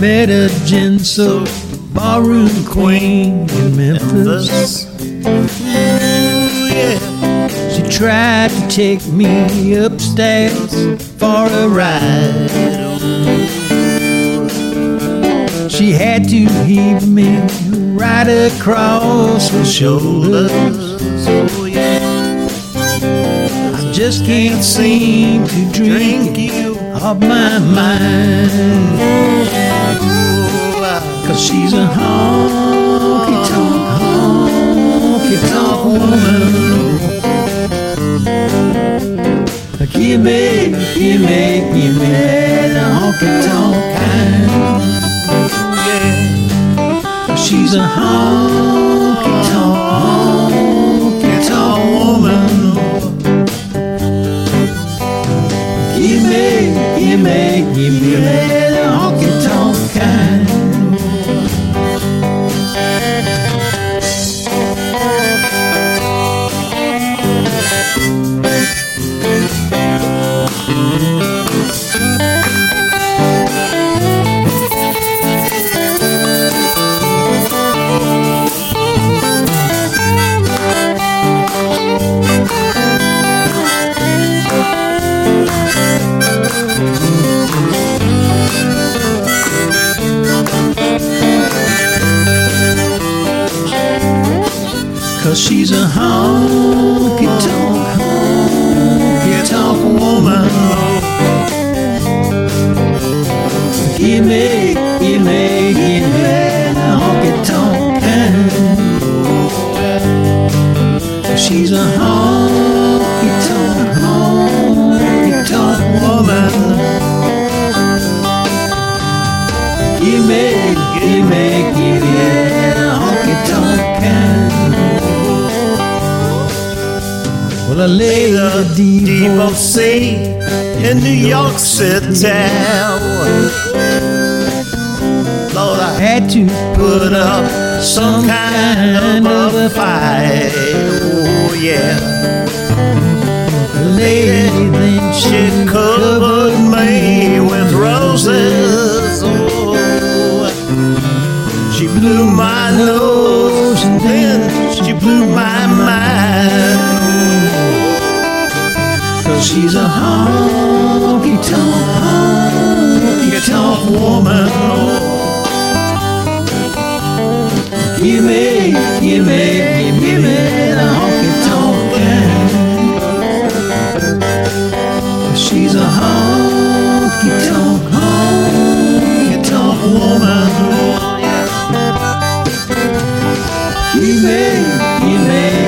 Met a Genso barroom queen in Memphis. Ooh, yeah. She tried to take me upstairs for a ride. Had to heave me right across her shoulders. Yeah. I just can't seem to drink you off my mind. Cause she's a honky tonk, honky tonk woman. Give me, give me, give me She's a honky tonk, honky tonk woman. Give me, give me, give me Cause she's a honky tonk, honky tonk woman. Give me, give me, give me the honky tonk. She's a honky a of sea in New York City. Lord, I had to put up some kind of a fight. Oh, yeah. lady, then She she covered me with roses. Oh, she blew my nose and then she blew my mind. She's a honky tonk, honky tonk woman. Oh. Give me, give me, give me the honky tonk man. She's a honky tonk, honky tonk woman. Oh. Give me, give me.